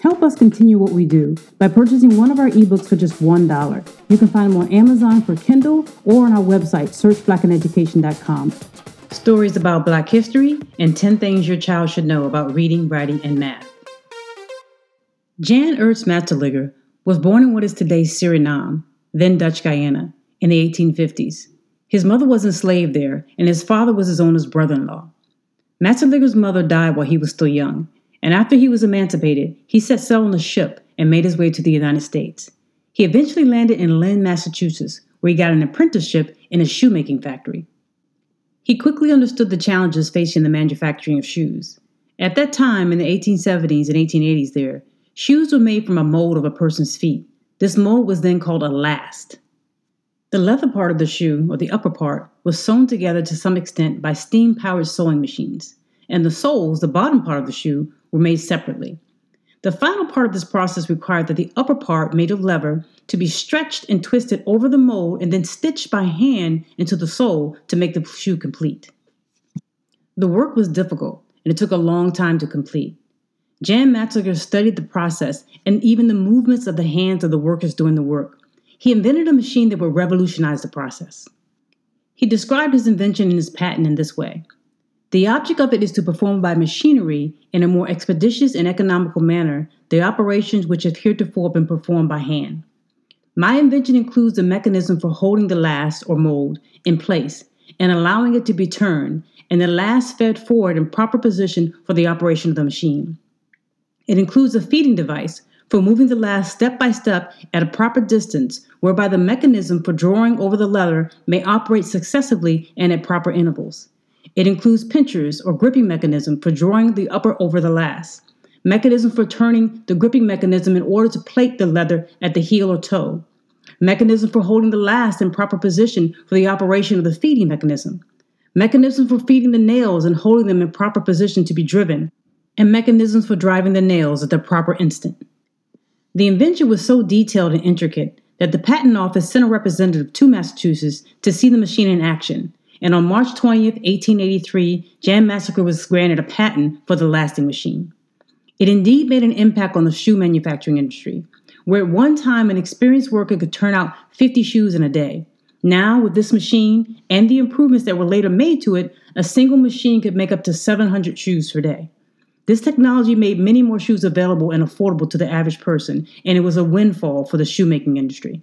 Help us continue what we do by purchasing one of our ebooks for just $1. You can find them on Amazon for Kindle or on our website, searchblackineducation.com. Stories about Black history and 10 things your child should know about reading, writing, and math. Jan Ernst Matzeliger was born in what is today Suriname, then Dutch Guyana, in the 1850s. His mother was enslaved there, and his father was his owner's brother in law. Matzeliger's mother died while he was still young, and after he was emancipated, he set sail on a ship and made his way to the United States. He eventually landed in Lynn, Massachusetts, where he got an apprenticeship in a shoemaking factory. He quickly understood the challenges facing the manufacturing of shoes. At that time, in the 1870s and 1880s, there, shoes were made from a mold of a person's feet. This mold was then called a last. The leather part of the shoe, or the upper part, was sewn together to some extent by steam powered sewing machines, and the soles, the bottom part of the shoe, were made separately. The final part of this process required that the upper part, made of leather, to be stretched and twisted over the mold and then stitched by hand into the sole to make the shoe complete. The work was difficult, and it took a long time to complete. Jan Matzeliger studied the process and even the movements of the hands of the workers doing the work. He invented a machine that would revolutionize the process. He described his invention in his patent in this way The object of it is to perform by machinery in a more expeditious and economical manner the operations which have heretofore been performed by hand. My invention includes a mechanism for holding the last or mold in place and allowing it to be turned, and the last fed forward in proper position for the operation of the machine. It includes a feeding device for moving the last step by step at a proper distance, whereby the mechanism for drawing over the leather may operate successively and at proper intervals. It includes pinchers or gripping mechanism for drawing the upper over the last, mechanism for turning the gripping mechanism in order to plate the leather at the heel or toe, mechanism for holding the last in proper position for the operation of the feeding mechanism, mechanism for feeding the nails and holding them in proper position to be driven, and mechanisms for driving the nails at the proper instant. The invention was so detailed and intricate that the Patent Office sent a representative to Massachusetts to see the machine in action, and on March 20, 1883, Jan Matzeliger was granted a patent for the lasting machine. It indeed made an impact on the shoe manufacturing industry, where at one time an experienced worker could turn out 50 shoes in a day. Now, with this machine and the improvements that were later made to it, a single machine could make up to 700 shoes per day. This technology made many more shoes available and affordable to the average person, and it was a windfall for the shoemaking industry.